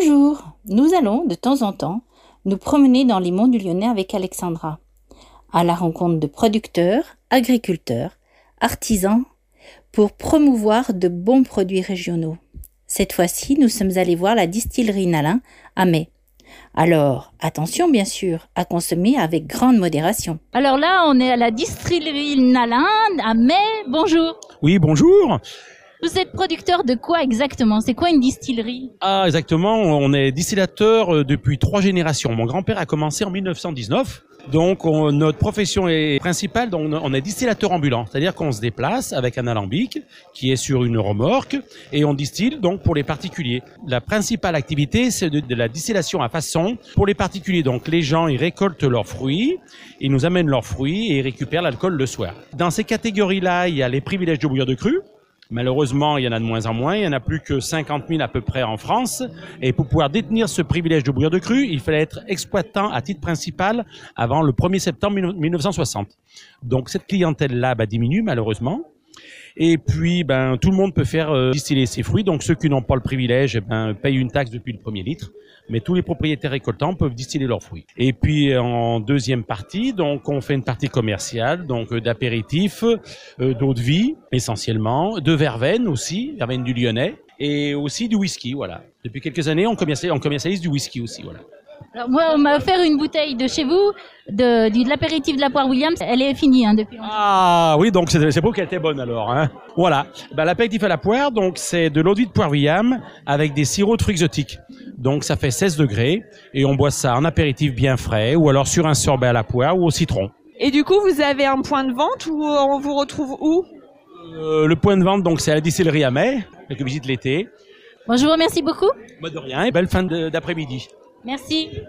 Bonjour, nous allons de temps en temps nous promener dans les monts du Lyonnais avec Alexandra, à la rencontre de producteurs, agriculteurs, artisans, pour promouvoir de bons produits régionaux. Cette fois-ci, nous sommes allés voir la distillerie Nalin à Mai. Alors, attention bien sûr, à consommer avec grande modération. Alors là, on est à la distillerie Nalin à Mai. Bonjour. Oui, bonjour. Vous êtes producteur de quoi exactement? C'est quoi une distillerie? Ah, exactement. On est distillateur euh, depuis trois générations. Mon grand-père a commencé en 1919. Donc, on- notre profession est principale. Donc, on est distillateur ambulant. C'est-à-dire qu'on se déplace avec un alambic qui est sur une remorque et on distille donc pour les particuliers. La principale activité, c'est de, de la distillation à façon pour les particuliers. Donc, les gens, ils récoltent leurs fruits, ils nous amènent leurs fruits et ils récupèrent l'alcool le soir. Dans ces catégories-là, il y a les privilèges de bouilleur de cru. Malheureusement, il y en a de moins en moins. Il y en a plus que 50 000 à peu près en France. Et pour pouvoir détenir ce privilège de bouilleur de cru, il fallait être exploitant à titre principal avant le 1er septembre 1960. Donc cette clientèle-là bah, diminue malheureusement. Et puis, ben, tout le monde peut faire euh, distiller ses fruits. Donc ceux qui n'ont pas le privilège, eh ben, payent une taxe depuis le premier litre. Mais tous les propriétaires récoltants peuvent distiller leurs fruits. Et puis en deuxième partie, donc on fait une partie commerciale, donc euh, d'apéritifs, euh, d'eau de vie essentiellement, de verveine aussi, verveine du Lyonnais, et aussi du whisky. Voilà. Depuis quelques années, on commercialise, on commercialise du whisky aussi. Voilà. Alors moi, on m'a offert une bouteille de chez vous, de, l'apéritif de la poire Williams. Elle est finie hein, depuis. longtemps. Ah oui, donc c'est beau qu'elle était bonne alors. Hein. Voilà. Ben, L'apéritif à la poire, donc c'est de l'eau de vie de poire William avec des sirops de fruits exotiques. Donc ça fait 16 degrés et on boit ça en apéritif bien frais ou alors sur un sorbet à la poire ou au citron. Et du coup, vous avez un point de vente ou on vous retrouve où? Euh, le point de vente, donc c'est à la distillerie à mai, avec visite l'été. Bon, je vous remercie beaucoup. Moi de rien et belle fin d'après-midi. Merci.